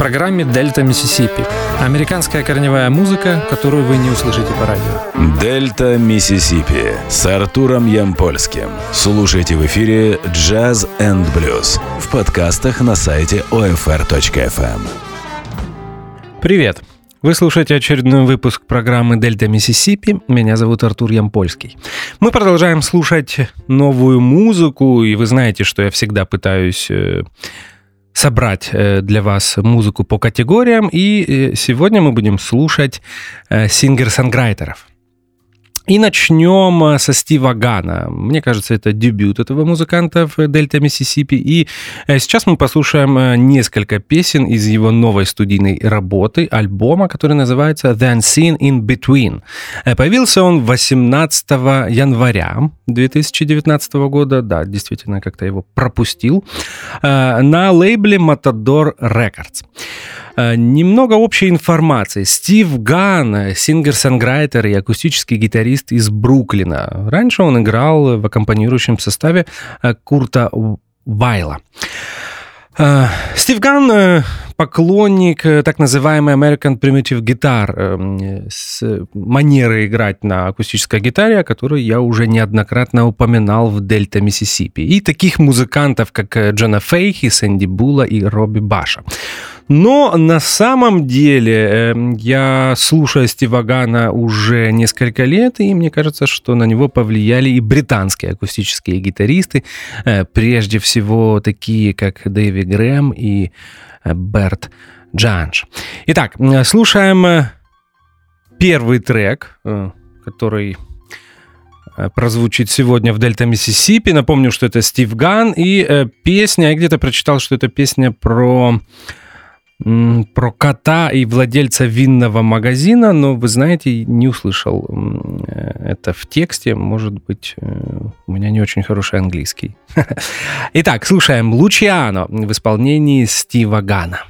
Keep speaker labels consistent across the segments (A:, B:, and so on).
A: программе «Дельта Миссисипи». Американская корневая музыка, которую вы не услышите по радио.
B: «Дельта Миссисипи» с Артуром Ямпольским. Слушайте в эфире «Jazz and Blues» в подкастах на сайте OFR.FM. Эм.
A: Привет! Вы слушаете очередной выпуск программы «Дельта Миссисипи». Меня зовут Артур Ямпольский. Мы продолжаем слушать новую музыку, и вы знаете, что я всегда пытаюсь э, собрать э, для вас музыку по категориям, и э, сегодня мы будем слушать сингер-санграйтеров. И начнем э, со Стива Гана. Мне кажется, это дебют этого музыканта в Дельта Миссисипи. И э, сейчас мы послушаем э, несколько песен из его новой студийной работы, альбома, который называется The Unseen in Between. Появился он 18 января 2019 года. Да, действительно, как-то его пропустил. На лейбле Matador Records. Э, немного общей информации. Стив Ган, singer-songwriter и акустический гитарист из Бруклина. Раньше он играл в аккомпанирующем составе э, Курта Вайла. Э, Стив Ган поклонник так называемой American Primitive Guitar, с манерой играть на акустической гитаре, о которой я уже неоднократно упоминал в Дельта Миссисипи. И таких музыкантов, как Джона Фейхи, Сэнди Була и Робби Баша. Но на самом деле эм, я слушаю Стива Гана уже несколько лет, и мне кажется, что на него повлияли и британские акустические гитаристы, э, прежде всего такие, как Дэви Грэм и э, Берт Джанш. Итак, слушаем э, первый трек, который прозвучит сегодня в Дельта Миссисипи. Напомню, что это Стив Ган и песня, я где-то прочитал, что это песня про про кота и владельца винного магазина, но, вы знаете, не услышал это в тексте. Может быть, э, у меня не очень хороший английский. Итак, слушаем «Лучиано» в исполнении Стива Гана.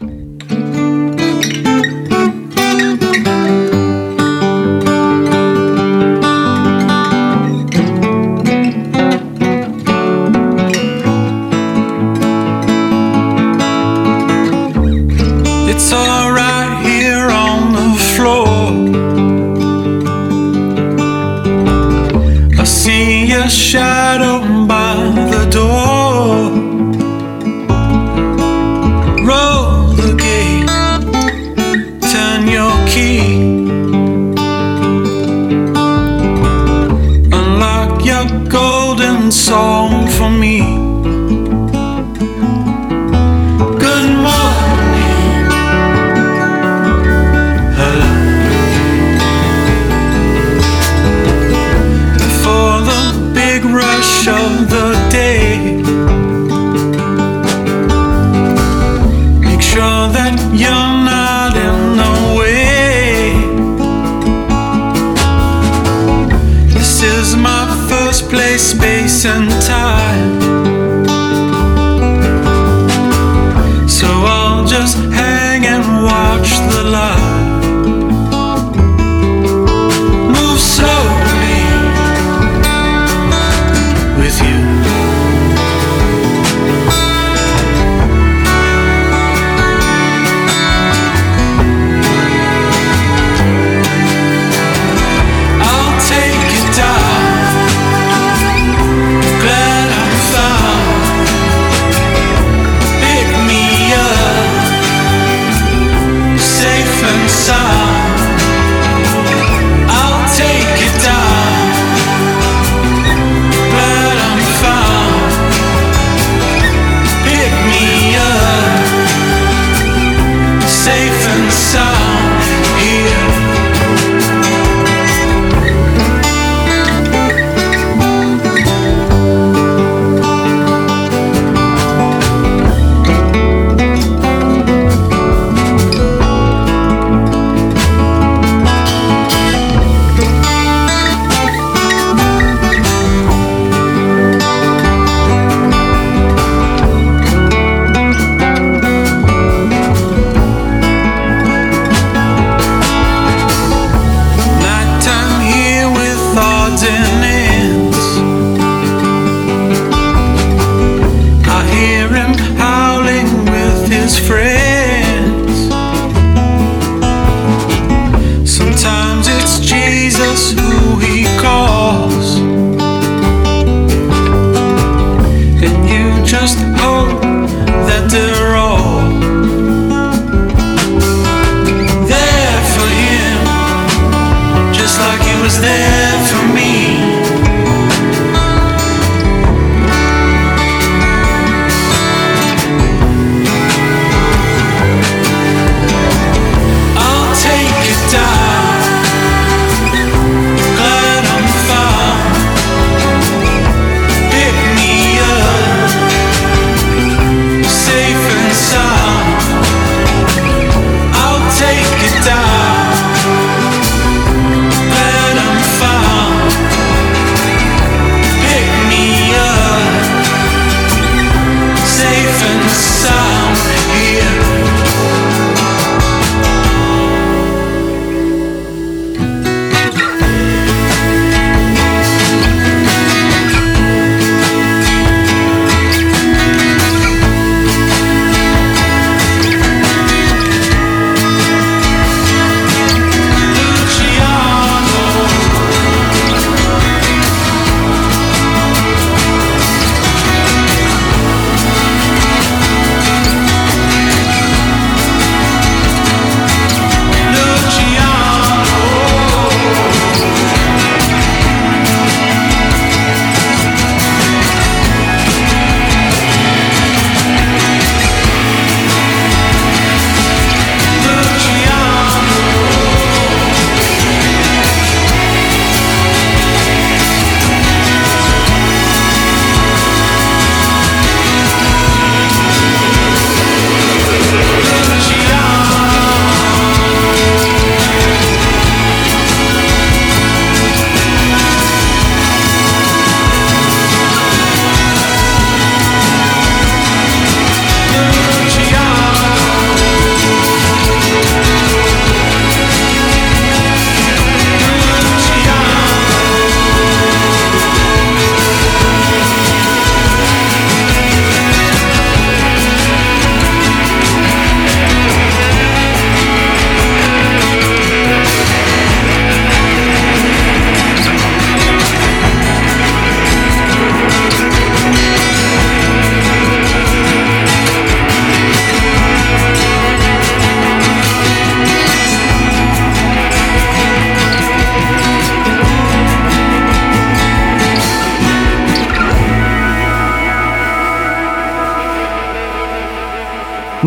C: here on the floor. I see your shadow.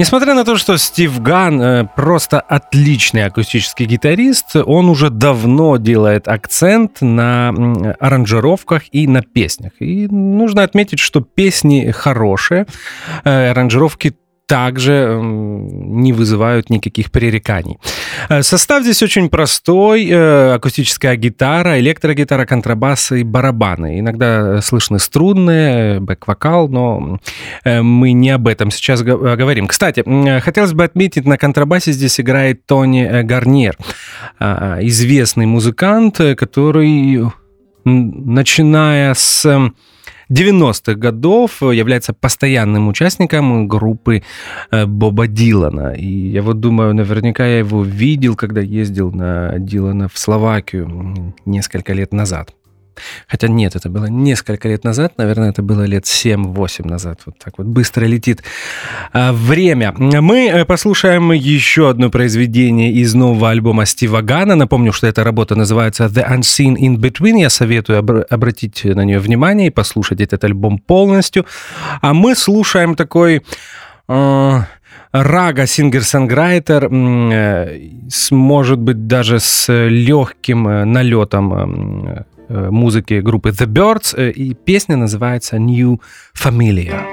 A: Несмотря на то, что Стив Ган э, просто отличный акустический гитарист, он уже давно делает акцент на аранжировках и на песнях. И нужно отметить, что песни хорошие, э, аранжировки также не вызывают никаких пререканий. Э, состав здесь очень простой. Э, акустическая гитара, электрогитара, контрабас и барабаны. Иногда слышны струнные, бэк-вокал, но э, мы не об этом сейчас говорим. Кстати, хотелось бы отметить, на контрабасе здесь играет Тони Гарнер, известный музыкант, который, начиная с 90-х годов является постоянным участником группы э, Боба Дилана. И я вот думаю, наверняка я его видел, когда ездил на Дилана в Словакию несколько лет назад. Хотя нет, это было несколько лет назад, наверное, это было лет 7-8 назад. Вот так вот быстро летит а, время. Мы э, послушаем еще одно произведение из нового альбома Стива Гана. Напомню, что эта работа называется The Unseen in Between. Я советую обратить на нее внимание и послушать этот альбом полностью. А мы слушаем такой... Э, Рага сингер-санграйтер, э, может быть, даже с легким налетом Э, музыки группы The Birds, э, и песня называется New Familia.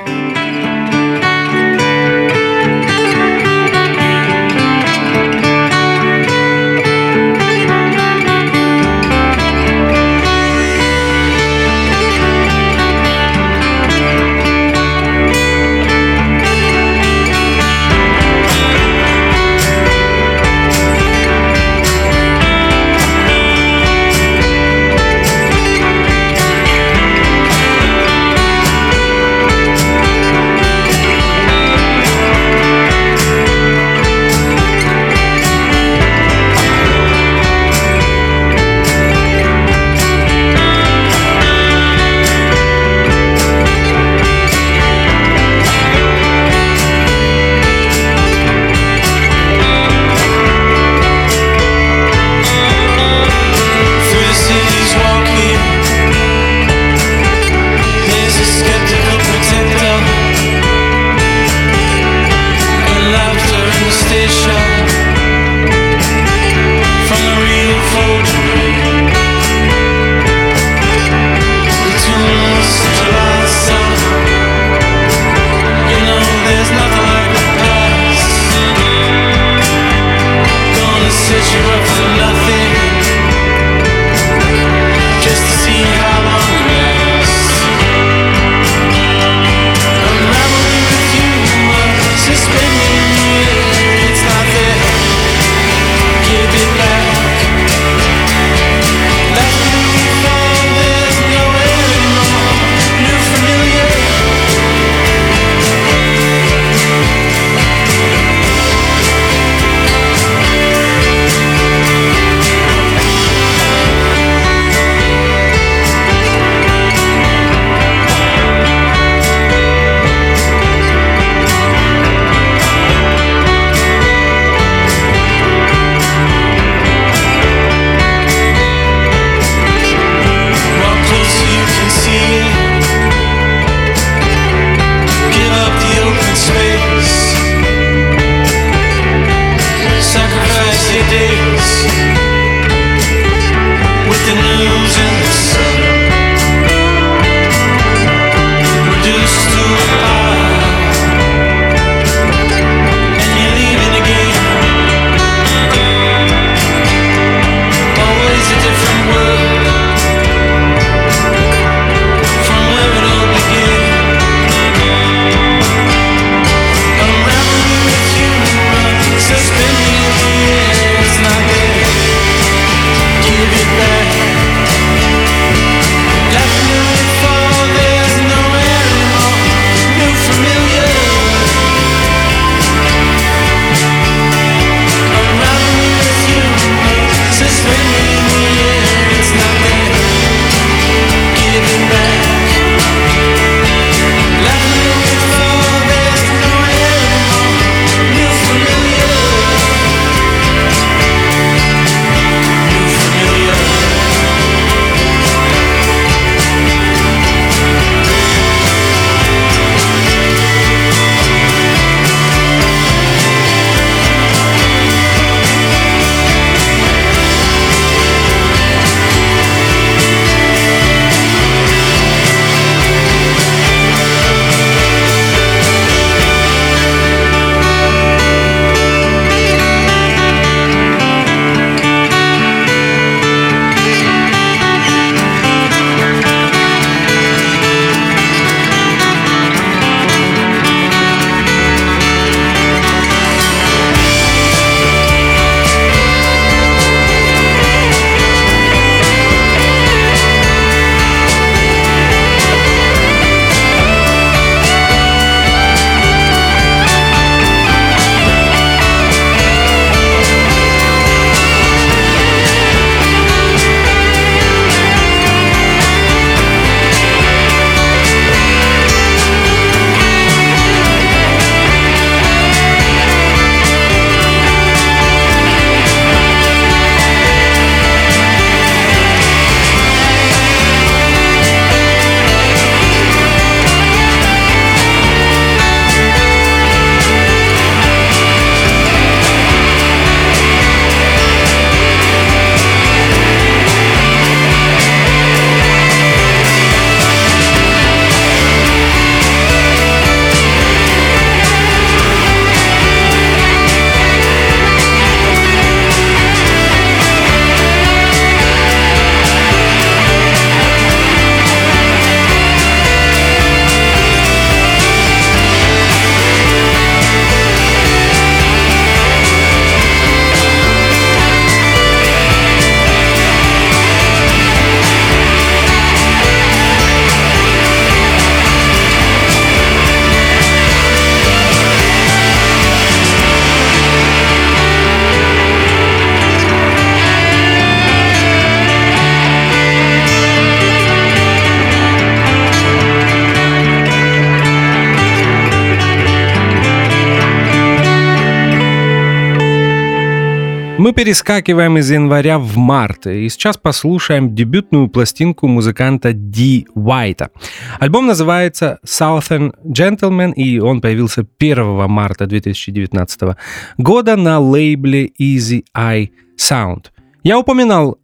A: Перескакиваем из января в март, и сейчас послушаем дебютную пластинку музыканта Ди Уайта. Альбом называется Southern Gentleman, и он появился 1 марта 2019 года на лейбле Easy Eye Sound. Я упоминал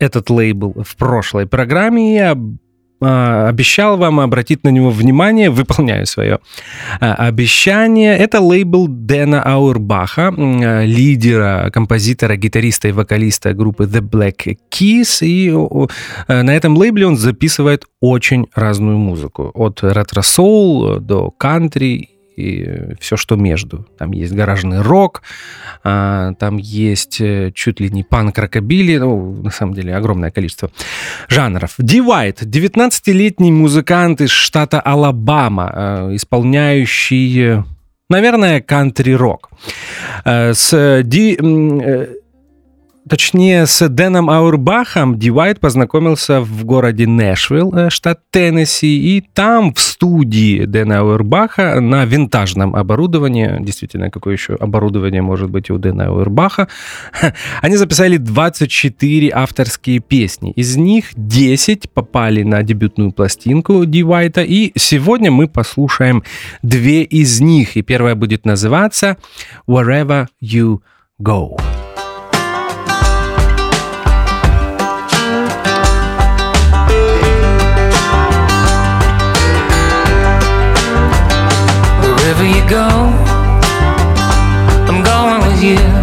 A: этот лейбл в прошлой программе, и а, обещал вам обратить на него внимание, выполняю свое а, обещание. Это лейбл Дэна Аурбаха, а, лидера, композитора, гитариста и вокалиста группы The Black Keys. И на этом лейбле он записывает очень разную музыку. От ретро-соул до кантри и все, что между. Там есть гаражный рок, а, там есть э, чуть ли не панк рокобили, ну, на самом деле, огромное количество жанров. Ди Уайт, 19-летний музыкант из штата Алабама, э, исполняющий, наверное, кантри-рок. Э, с Точнее, с Дэном Аурбахом Ди Уайт познакомился в городе Нэшвилл, э, штат Теннесси, и там в студии Дэна Аурбаха на винтажном оборудовании, действительно, какое еще оборудование может быть у Дэна Аурбаха, они записали 24 авторские песни. Из них 10 попали на дебютную пластинку Ди Уайта, и сегодня мы послушаем две из них, и первая будет называться «Wherever You Go».
D: Wherever you go, I'm going with you.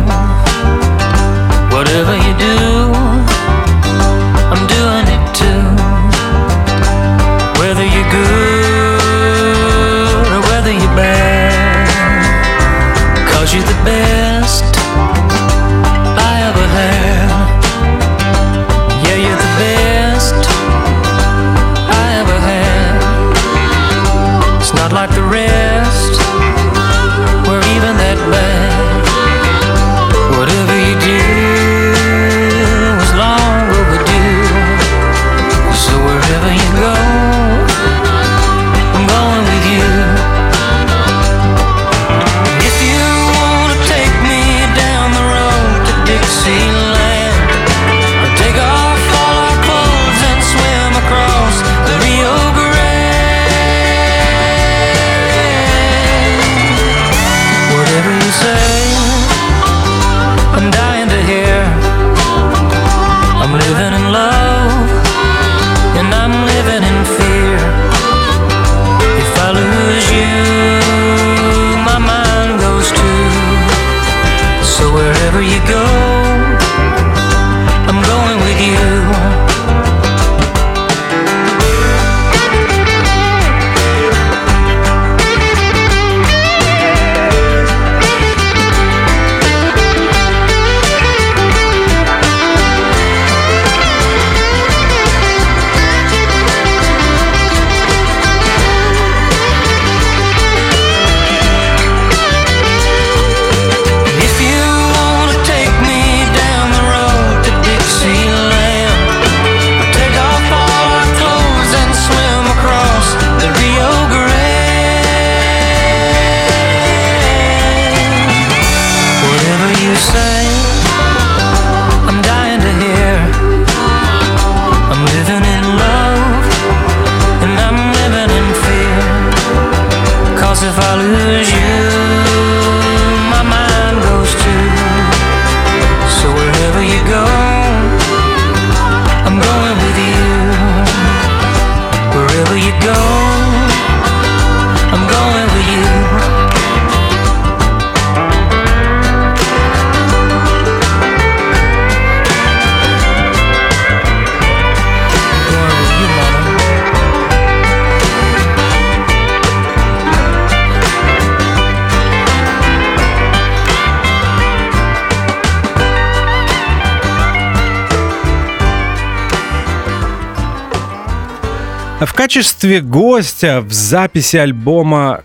A: Качестве гостя в записи альбома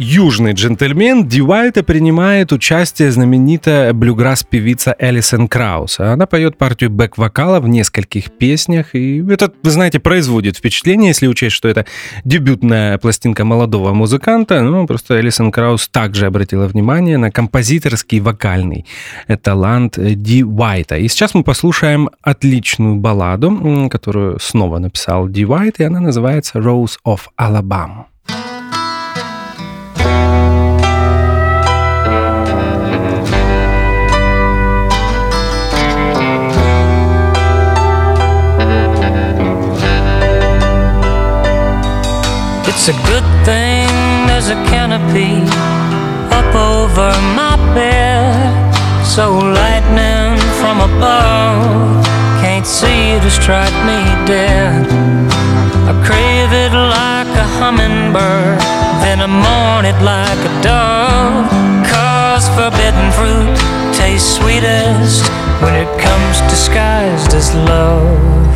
A: южный джентльмен Ди Уайта принимает участие знаменитая блюграсс-певица Элисон Краус. Она поет партию бэк-вокала в нескольких песнях, и это, вы знаете, производит впечатление, если учесть, что это дебютная пластинка молодого музыканта. Ну, просто Элисон Краус также обратила внимание на композиторский вокальный талант Ди Уайта. И сейчас мы послушаем отличную балладу, которую снова написал Ди Уайт, и она называется «Rose of Alabama».
D: It's a good thing there's a canopy up over my bed, so lightning from above can't see to strike me dead. I crave it like a hummingbird, then I mourn it like a dove. Cause forbidden fruit tastes sweetest when it comes disguised as love.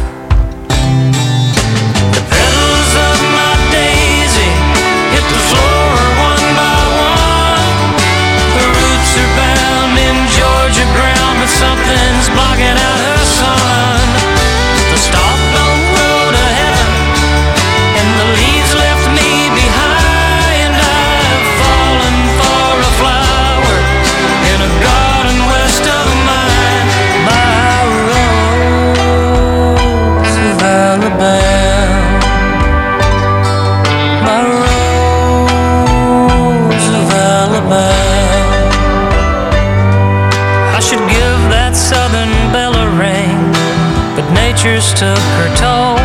D: But nature's took her toll.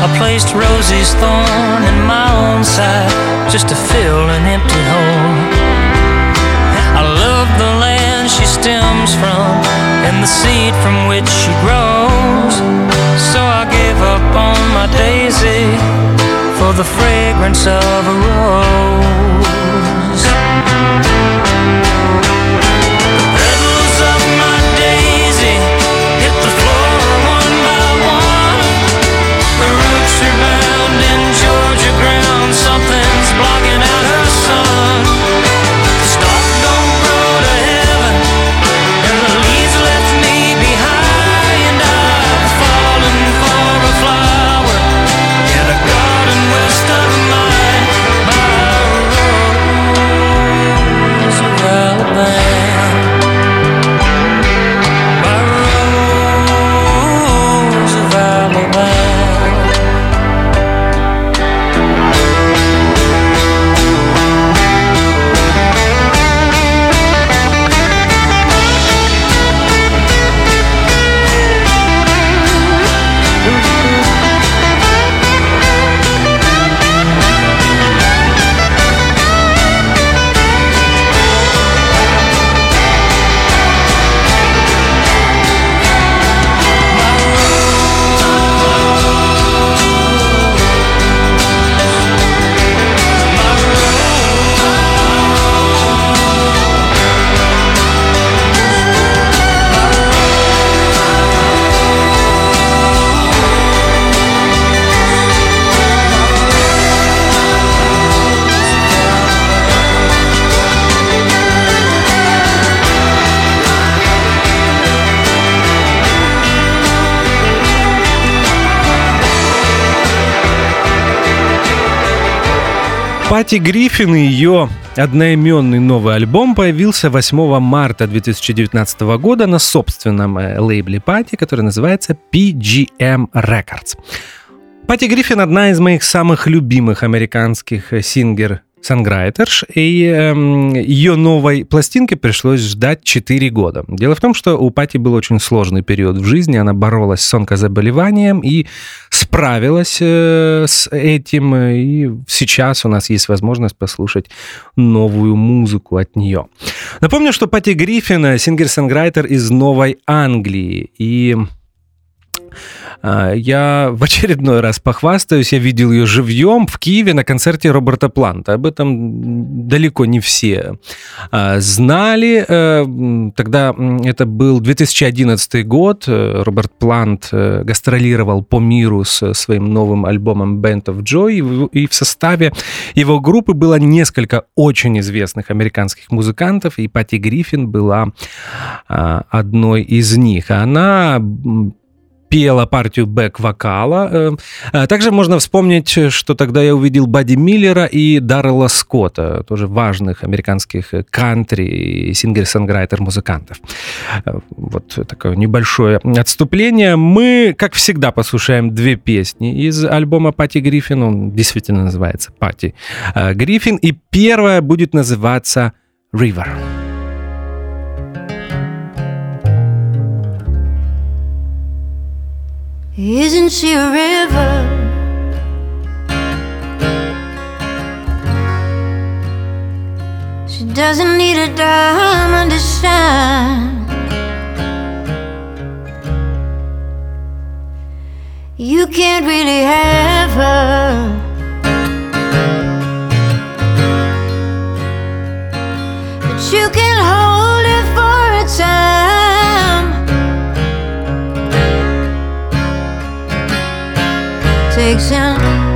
D: I placed Rosie's thorn in my own side just to fill an empty hole. I love the land she stems from and the seed from which she grows. So I gave up on my daisy for the fragrance of a rose.
A: Пати Гриффин и ее одноименный новый альбом появился 8 марта 2019 года на собственном э, лейбле Пати, который называется PGM Records. Пати Гриффин одна из моих самых любимых американских э, сингер санграйтерш, и эм, ее новой пластинке пришлось ждать 4 года. Дело в том, что у Пати был очень сложный период в жизни, она боролась с онкозаболеванием и справилась э, с этим, и сейчас у нас есть возможность послушать новую музыку от нее. Напомню, что Пати Гриффин singer-songwriter из Новой Англии, и я в очередной раз похвастаюсь, я видел ее живьем в Киеве на концерте Роберта Планта. Об этом далеко не все а, знали. Э, тогда это был 2011 год. Э, Роберт Плант э, гастролировал по миру с своим новым альбомом Band of Joy, и в составе его группы было несколько очень известных американских музыкантов, и Пати Гриффин была а, одной из них. Она пела партию бэк-вокала. Э, э, также можно вспомнить, что тогда я увидел Бадди Миллера и Даррела Скотта, тоже важных американских кантри и singer-songwriter-музыкантов. Э, вот такое небольшое отступление. Мы, как всегда, послушаем две песни из альбома Пати Гриффин. Он действительно называется Пати Гриффин. И первая будет называться «River».
E: Isn't she a river? She doesn't need a diamond to shine. You can't really have her. But you can fiction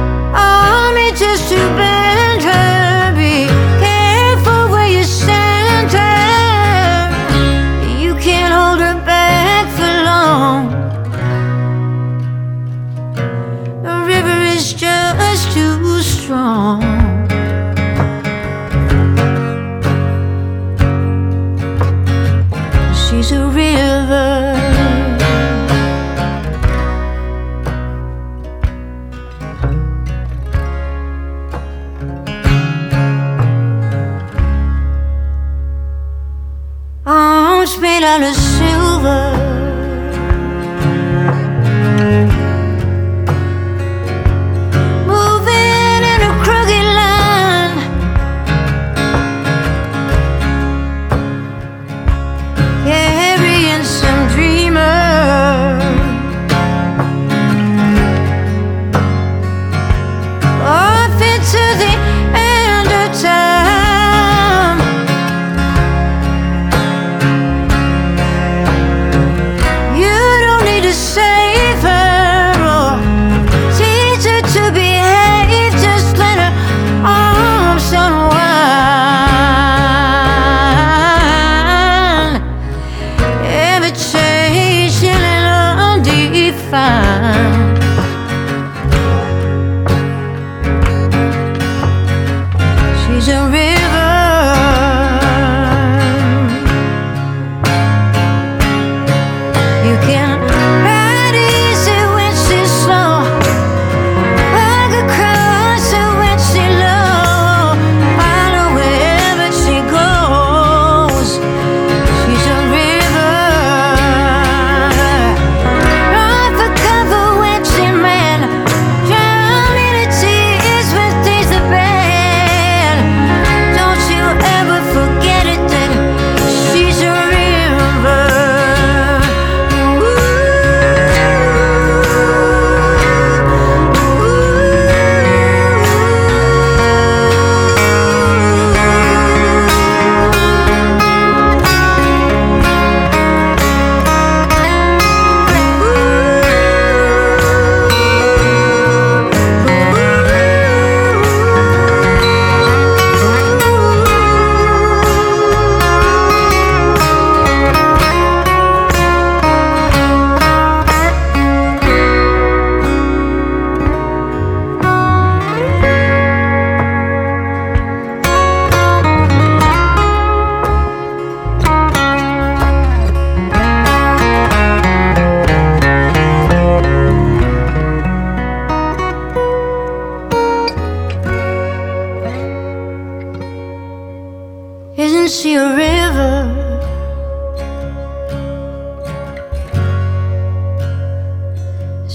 E: made out of silver.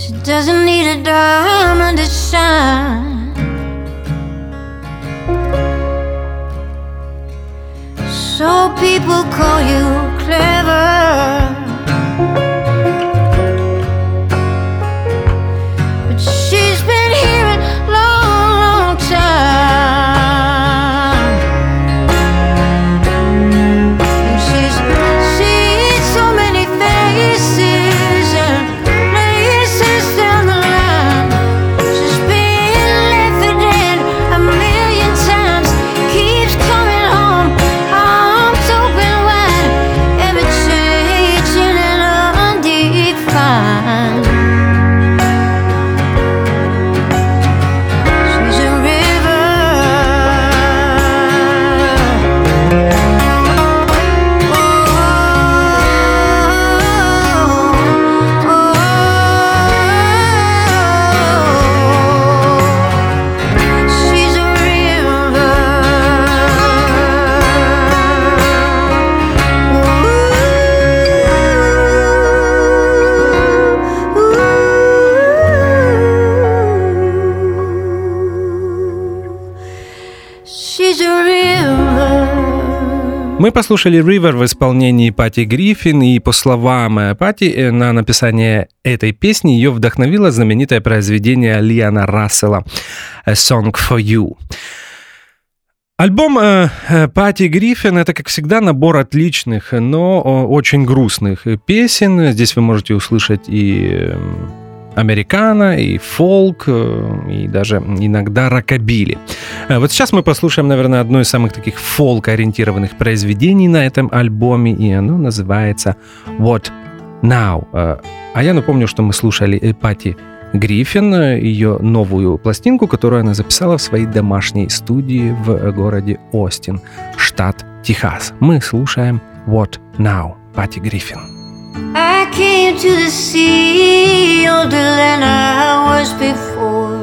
E: She doesn't need a diamond to shine. So people call you
A: послушали River в исполнении Пати Гриффин, и по словам э, Пати, э, на написание этой песни ее вдохновило знаменитое произведение Лиана Рассела «A Song for You». Альбом э, э, Пати Гриффин это, как всегда, набор отличных, но очень грустных песен. Здесь вы можете услышать и американо, и фолк, э, и даже иногда рокобили. Э, Вот сейчас мы послушаем, наверное, одно из самых таких фолк-ориентированных произведений на этом альбоме, и оно называется «What Now?». Э, А я напомню, что мы слушали э, Пати Гриффин, ее новую пластинку, которую она записала в своей домашней студии в городе Остин, штат Техас. Мы слушаем «What Now?» Пати Гриффин.
E: I came to the sea older than I was before.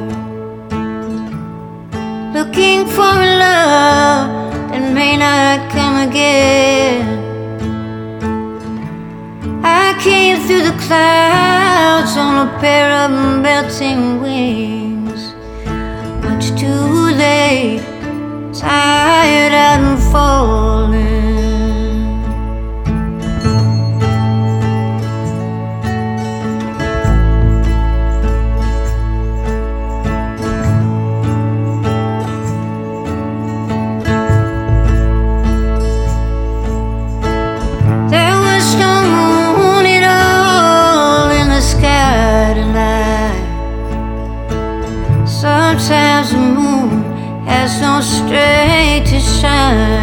E: Looking for a love that may not come again. I came through the clouds on a pair of melting wings. Much too late, tired and falling. straight to shine.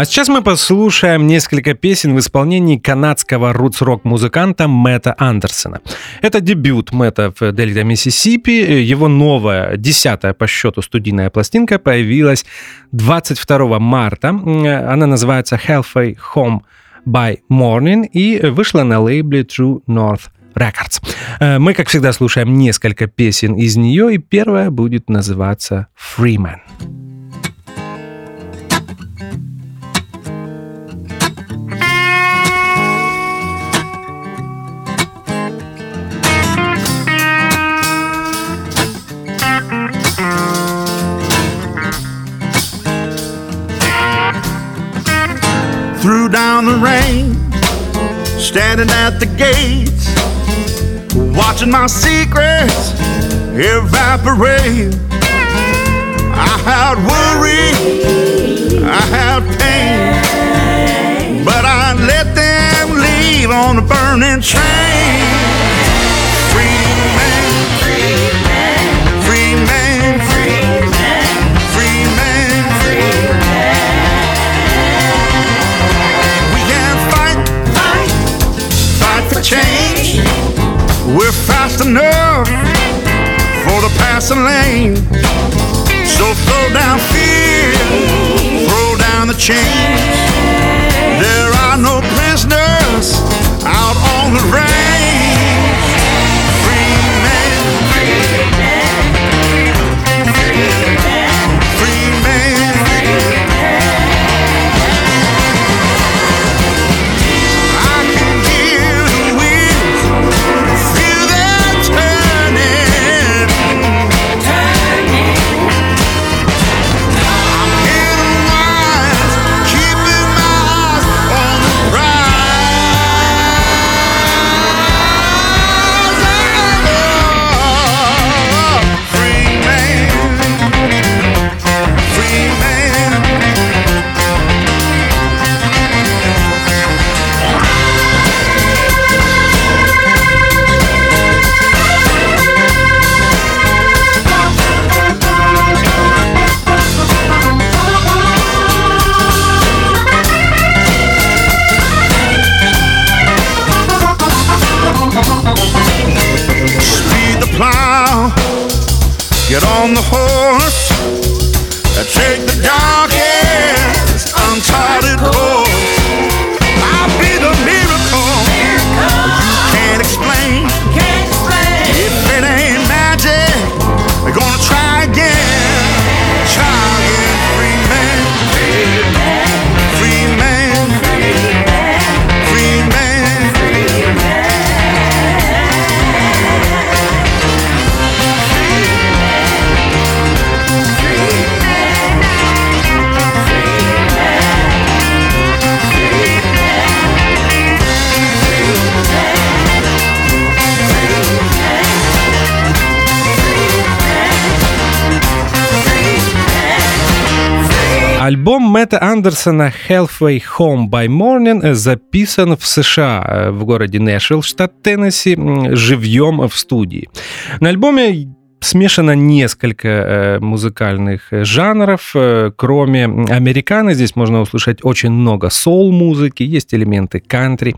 A: А сейчас мы послушаем несколько песен в исполнении канадского рутс-рок музыканта Мэтта Андерсона. Это дебют Мэтта в Дельта Миссисипи. Его новая, десятая по счету студийная пластинка появилась 22 марта. Она называется Halfway Home by Morning и вышла на лейбле True North Records. Э, Мы, как всегда, слушаем несколько песен из нее, и первая будет называться Freeman.
F: threw down the rain, standing at the gates, watching my secrets evaporate. I had worry, I had pain, but I let them leave on a burning train. Change. We're fast enough for the passing lane. So throw down fear, throw down the chains. There are no prisoners out on the range.
A: Мэтта Андерсона Halfway Home by Morning записан в США, э, в городе Нэшвилл, штат Теннесси, живьем в студии. На альбоме смешано несколько э, музыкальных э, жанров. Э, Кроме американо, здесь можно услышать очень много соул-музыки, есть элементы кантри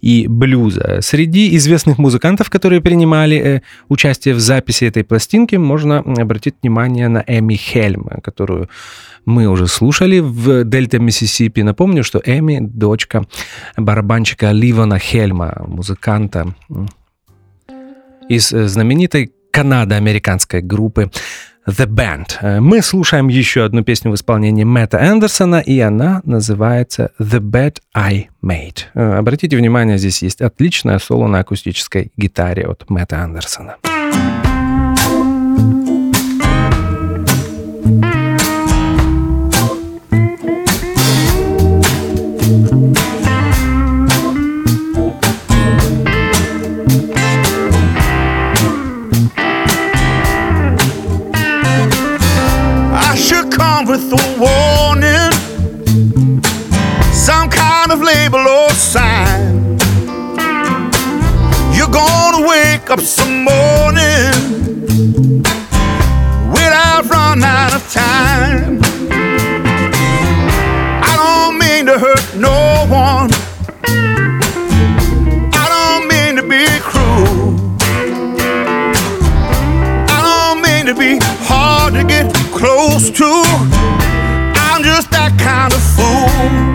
A: и блюза. Среди известных музыкантов, которые принимали участие в записи этой пластинки, можно обратить внимание на Эми Хельм, которую мы уже слушали в Дельта Миссисипи. Напомню, что Эми – дочка барабанщика Ливана Хельма, музыканта из э, знаменитой канадо-американской группы The Band. Э, Мы слушаем еще одну песню в исполнении Мэтта Эндерсона, и она называется The Bed I Made. Э, Обратите внимание, здесь есть отличное соло на акустической гитаре от Мэтта Андерсона.
F: I with a warning, some kind of label or sign. You're gonna wake up some morning without run out of time. I don't mean to hurt no one. Close to. I'm just that kind of fool.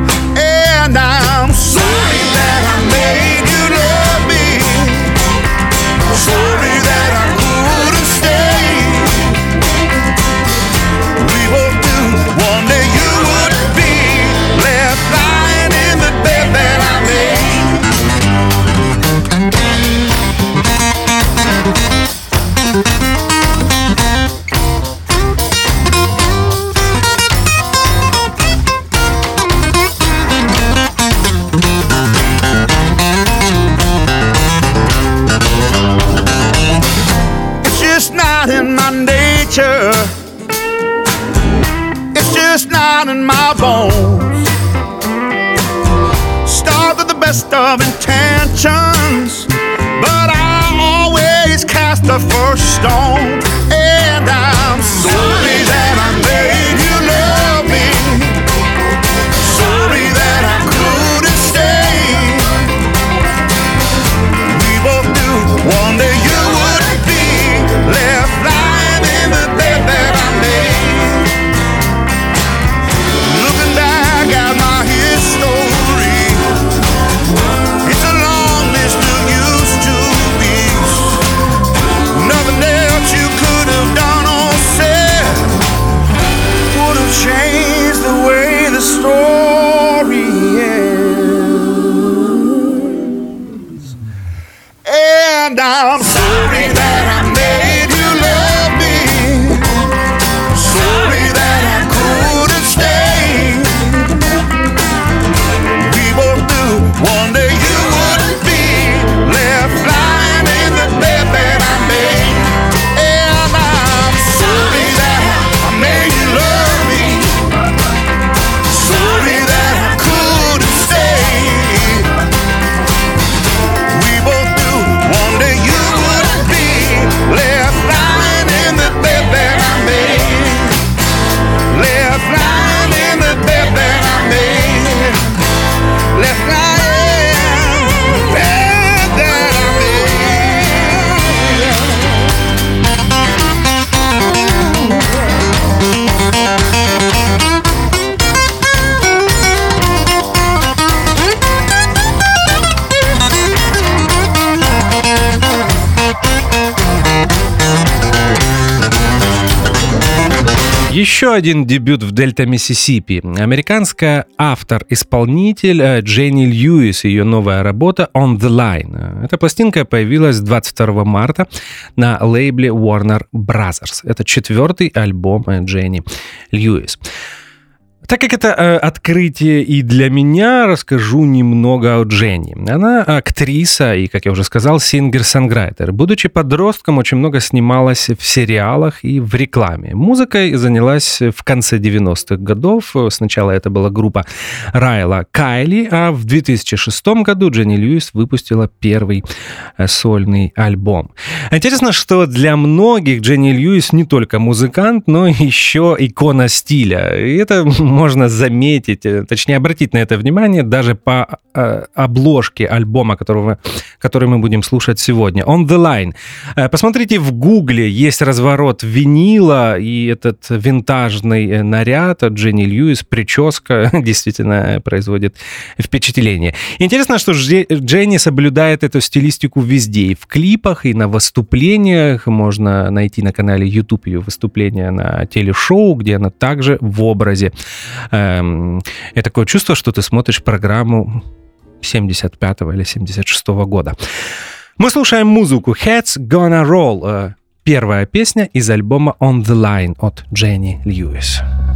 F: My bones. Start with the best of intentions, but I always cast the first stone.
A: Один дебют в Дельта Миссисипи. Американская автор-исполнитель э, Дженни Льюис, ее новая работа On the Line. Эта пластинка появилась 22 марта на лейбле Warner Brothers. Это четвертый альбом э, Дженни Льюис. Так как это э, открытие и для меня, расскажу немного о Дженни. Она актриса и, как я уже сказал, singer-songwriter. Будучи подростком, очень много снималась в сериалах и в рекламе. Музыкой занялась в конце 90-х годов. Сначала это была группа Райла Кайли, а в 2006 году Дженни Льюис выпустила первый э, сольный альбом. Интересно, что для многих Дженни Льюис не только музыкант, но еще икона стиля. И это можно заметить, э, точнее обратить на это внимание даже по э, обложке альбома, которого, который мы будем слушать сегодня. On the Line. Э, посмотрите в гугле, есть разворот винила и этот винтажный э, наряд от Дженни Льюис, прическа действительно производит впечатление. Интересно, что Дже- Дженни соблюдает эту стилистику везде, и в клипах, и на выступлениях. Можно найти на канале YouTube ее выступления на телешоу, где она также в образе. Эм, и такое чувство, что ты смотришь программу 75 или 76 года. Мы слушаем музыку Heads Gonna Roll. э, Первая песня из альбома On the Line от Дженни Льюис.
E: Since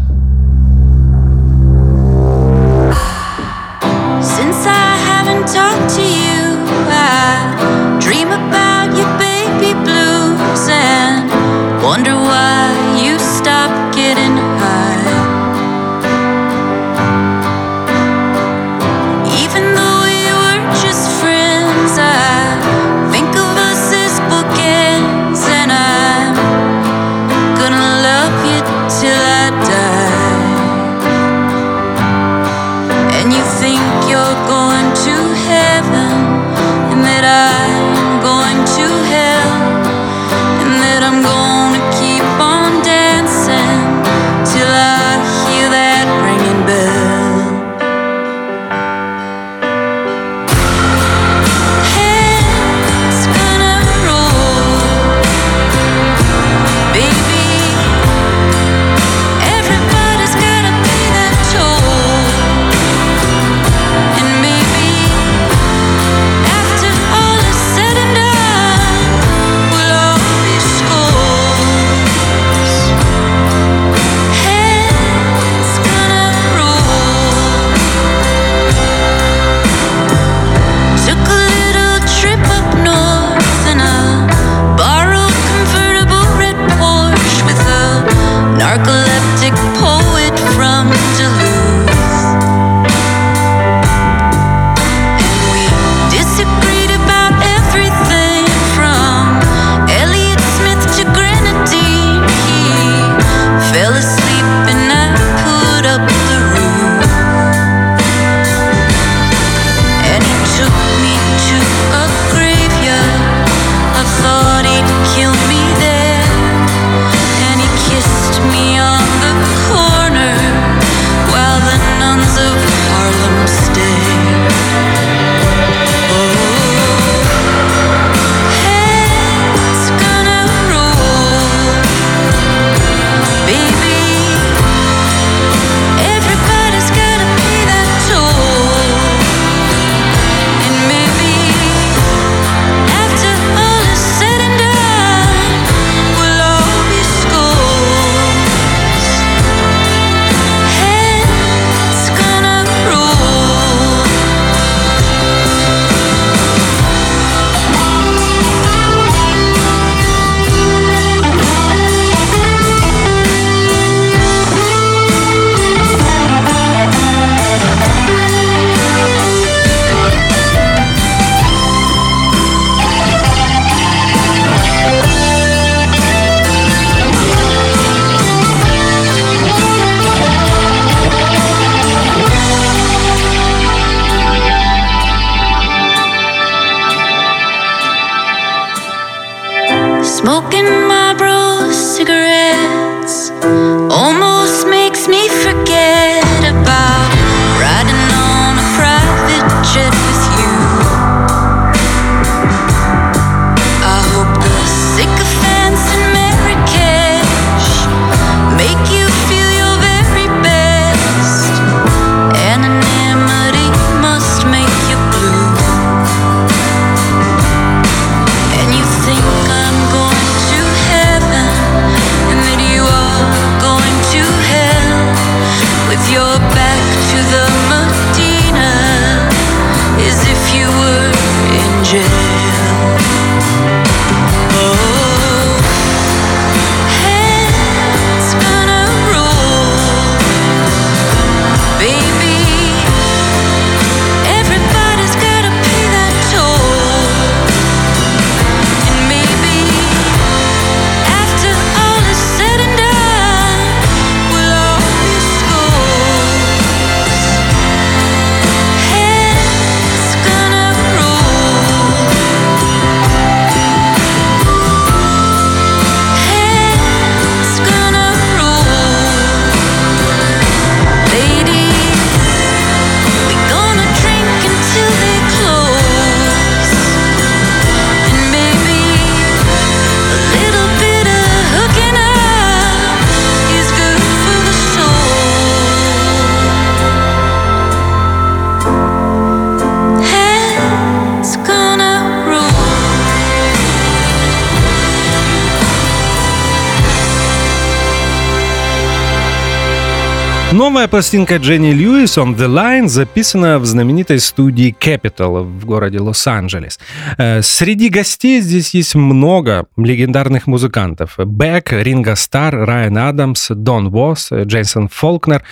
A: пластинка Дженни Льюис «On the Line» записана в знаменитой студии Capital в городе Лос-Анджелес. Э, Среди гостей здесь есть много легендарных музыкантов. Бек, Ринго Стар, Райан Адамс, Дон Восс, Джейсон Фолкнер,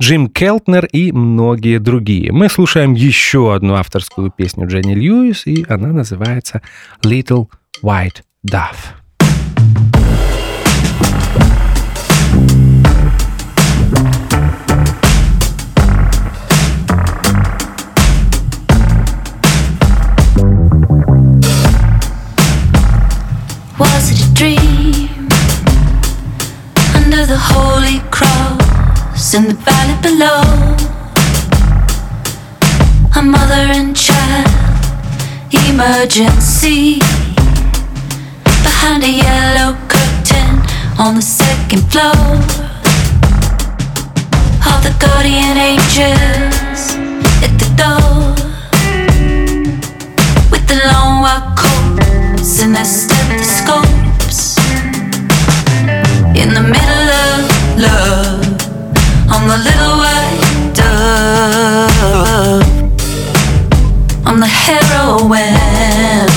A: Джим Келтнер и многие другие. Мы слушаем еще одну авторскую песню Дженни Льюис, и она называется «Little White Dove».
G: The holy cross in the valley below. A mother and child emergency. Behind a yellow curtain on the second floor. All the guardian angels at the door. With the long white coats and their stethoscopes. In the middle of love, on the little white dove. I'm the heroine.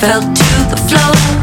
G: Fell to the floor.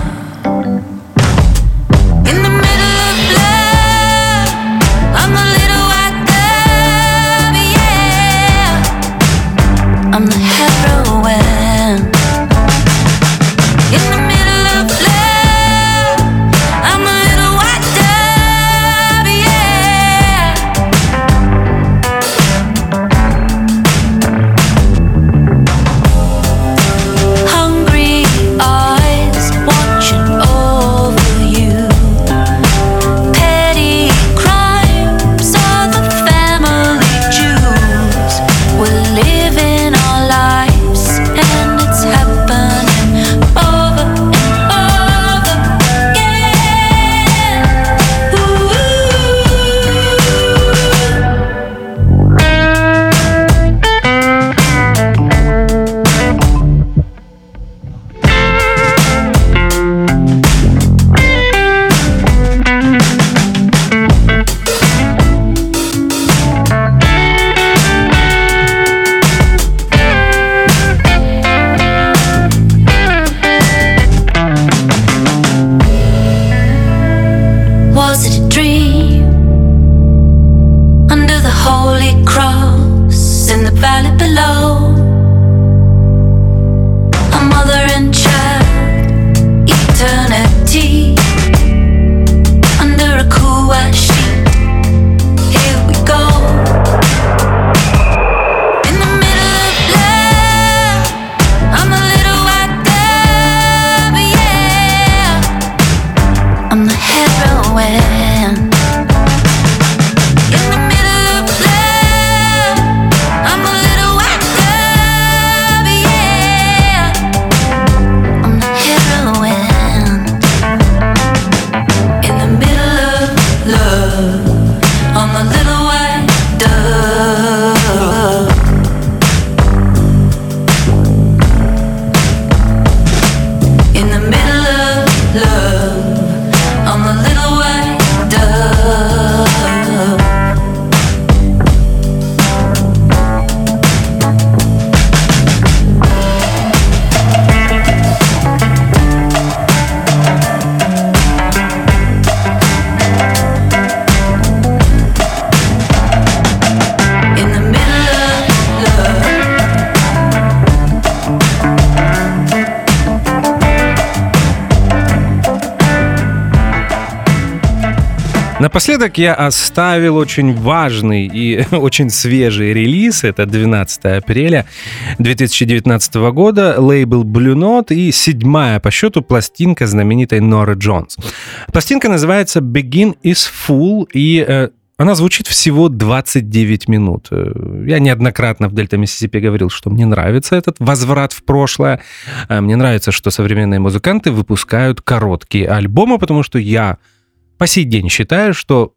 A: Напоследок я оставил очень важный и очень свежий релиз. Это 12 апреля 2019 года. Лейбл Blue Note и седьмая по счету пластинка знаменитой Норы Джонс. Пластинка называется Begin is Full и э, она звучит всего 29 минут. Э, Я неоднократно в Дельта Миссисипи говорил, что мне нравится этот возврат в прошлое. Э, Мне нравится, что современные музыканты выпускают короткие альбомы, потому что я по сей день считаю, что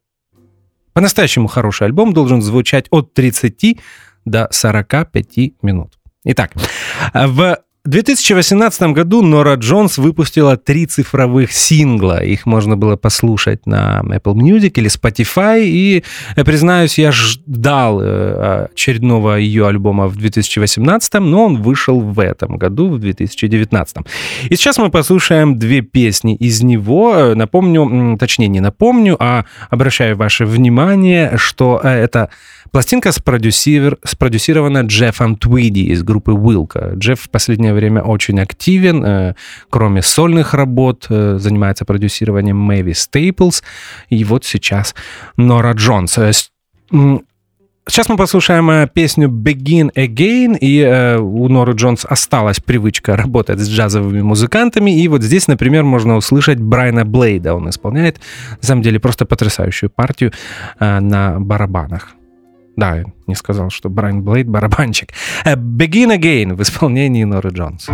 A: по-настоящему хороший альбом должен звучать от 30 до 45 минут. Итак, в 2018 году Нора Джонс выпустила три цифровых сингла. Их можно было послушать на Apple Music или Spotify. И, э, признаюсь, я ждал э, очередного ее альбома в 2018, но он вышел в этом году, в 2019. И сейчас мы послушаем две песни из него. Э, Напомню, точнее не напомню, а обращаю ваше внимание, что это Пластинка спродюсир, спродюсирована Джеффом Твиди из группы Wilco. Джефф в последнее время очень активен. э, Кроме сольных работ, э, занимается продюсированием Мэви Стейплс. И вот сейчас Нора Джонс. Э, Сейчас мы послушаем песню Begin Again, и э, у Норы Джонс осталась привычка работать с джазовыми музыкантами, и вот здесь, например, можно услышать Брайана Блейда. Он исполняет, на самом деле, просто потрясающую партию э, на барабанах. Да, я не сказал, что Брайан Блейд барабанщик. Э, Begin Again в исполнении Норы Джонс.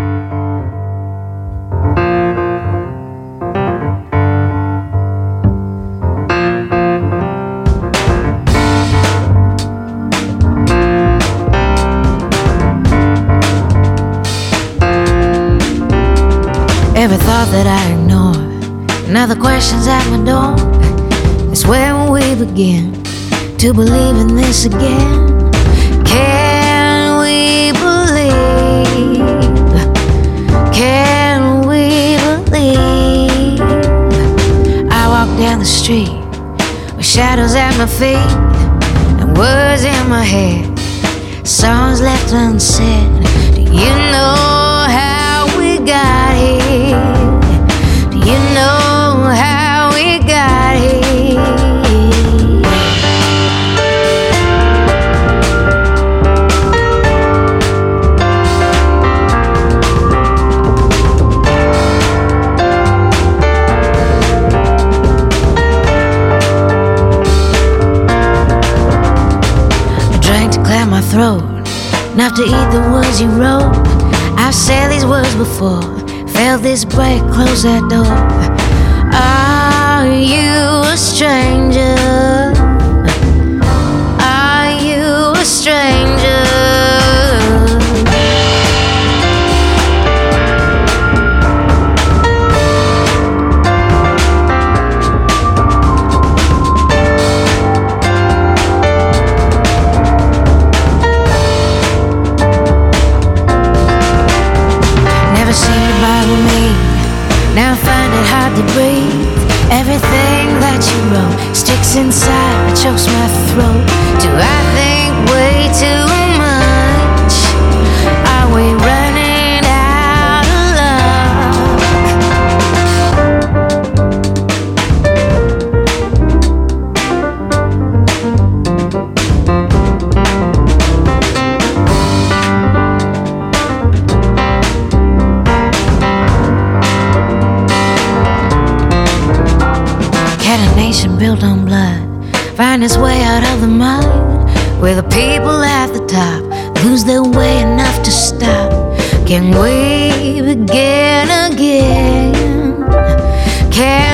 E: Every thought that I ignore, now the questions at my door. It's where we begin to believe in this again. Can we believe? Can we believe? I walk down the street with shadows at my feet and words in my head, songs left unsaid. Do you know how we got enough to eat the words you wrote. I've said these words before, felt this break, close that door. Are you a stranger? Are you a stranger? Everything that you wrote sticks inside, chokes my throat. Do I think way too much? Where the people at the top lose their way enough to stop? Can we begin again? Can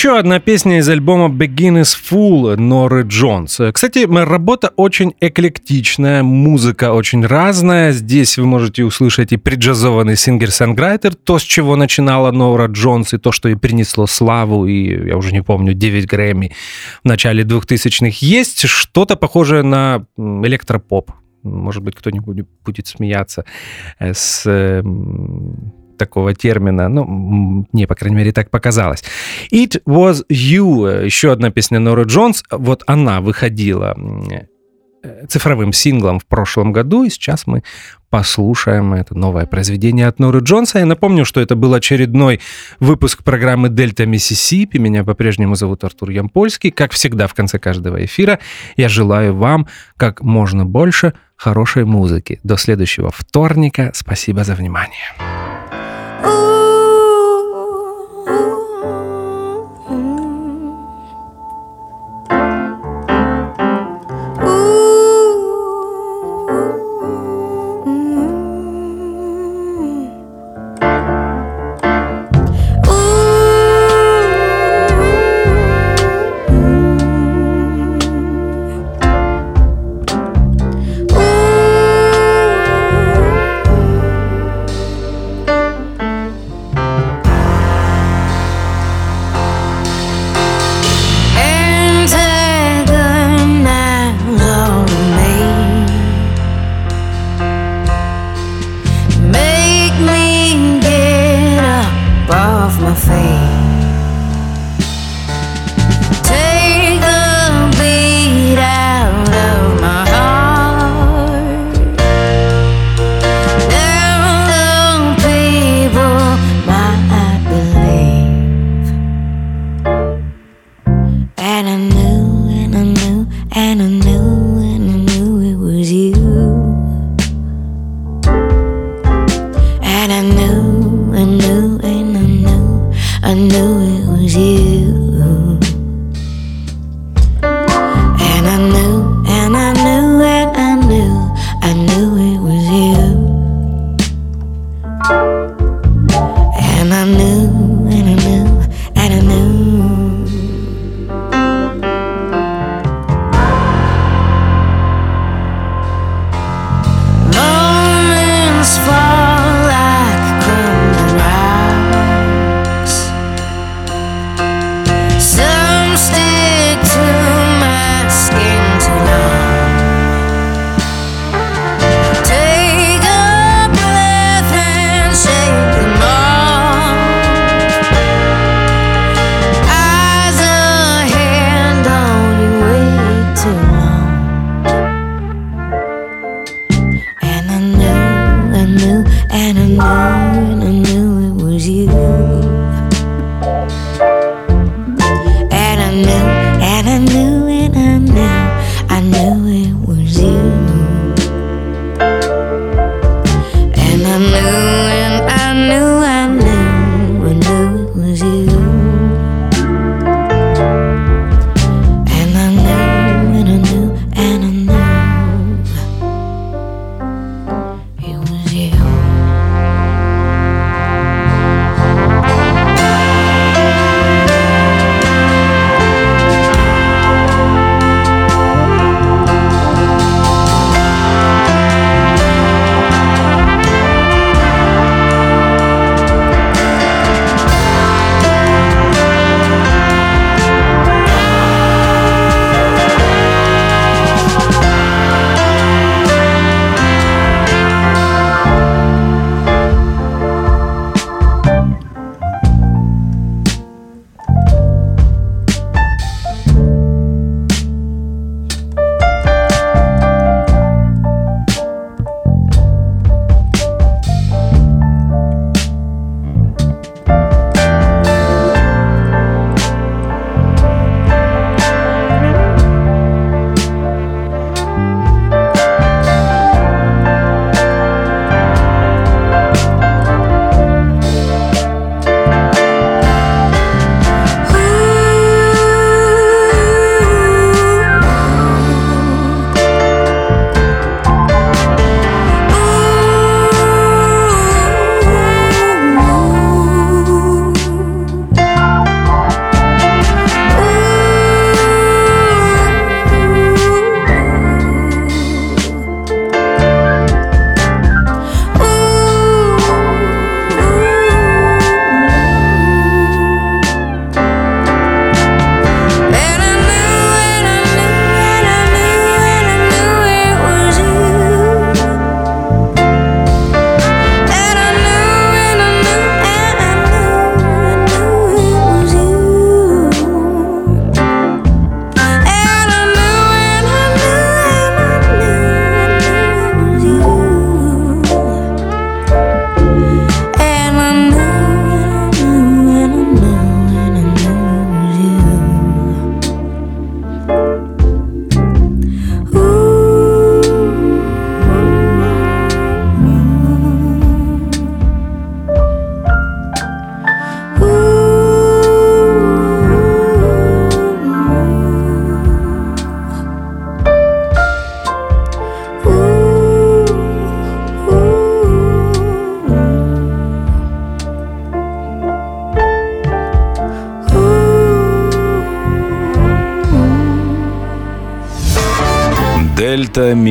A: Еще одна песня из альбома Begin Again Норы Джонс. Кстати, работа очень эклектичная, музыка очень разная. Здесь вы можете услышать и приджазованный singer-songwriter, то, с чего начинала Нора Джонс, и то, что ей принесло славу, и, я уже не помню, 9 Грэмми в начале 2000-х. Есть что-то похожее на электропоп. Может быть, кто-нибудь будет смеяться э, с эм, такого термина. Ну, мне, по крайней мере, так показалось. It Was You, э, еще одна песня Норы Джонс. Вот она выходила э, цифровым синглом в прошлом году, и сейчас мы послушаем это новое произведение от Норы Джонса. Я напомню, что это был очередной выпуск программы «Дельта Миссисипи». Меня по-прежнему зовут Артур Ямпольский. Как всегда, в конце каждого эфира я желаю вам как можно больше хорошей музыки. До следующего вторника. Спасибо за внимание.
B: Ooh.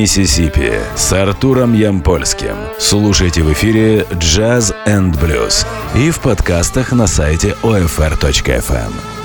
B: Миссисипи с Артуром Ямпольским. Слушайте в эфире Jazz and Blues и в подкастах на сайте OFR.FM.